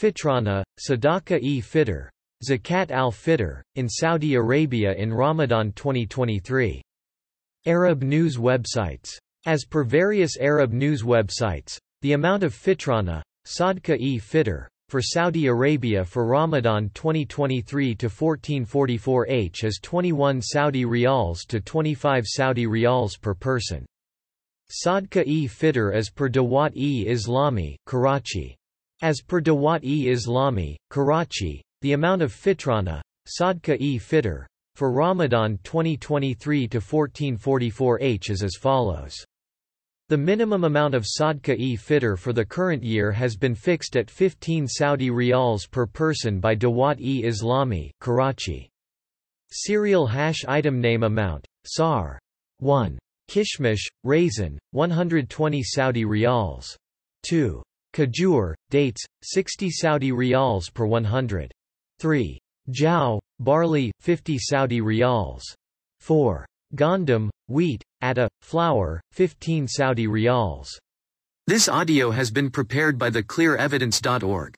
Fitrana, Sadaqah-e Fitr, Zakat al-Fitr, in Saudi Arabia in Ramadan 2023. Arab news websites. As per various Arab news websites, the amount of fitrana, sadqa-e fitr, for Saudi Arabia for Ramadan 2023 to 1444 H is 21 Saudi riyals to 25 Saudi riyals per person. Sadqa-e fitr as per Dawat-e Islami, Karachi. As per Dawat-e Islami, Karachi, the amount of fitrana, sadqa-e fitr, for Ramadan 2023 to 1444 H is as follows. The minimum amount of sadqa-e fitr for the current year has been fixed at 15 Saudi riyals per person by Dawat-e Islami, Karachi. Serial hash item name amount, SAR. 1. Kishmish, raisin, 120 Saudi riyals. 2. Kajur, dates, 60 Saudi riyals per 100. 3. Jao, barley, 50 Saudi riyals. 4. Gandum, wheat, atta, flour, 15 Saudi riyals. This audio has been prepared by theclearevidence.org.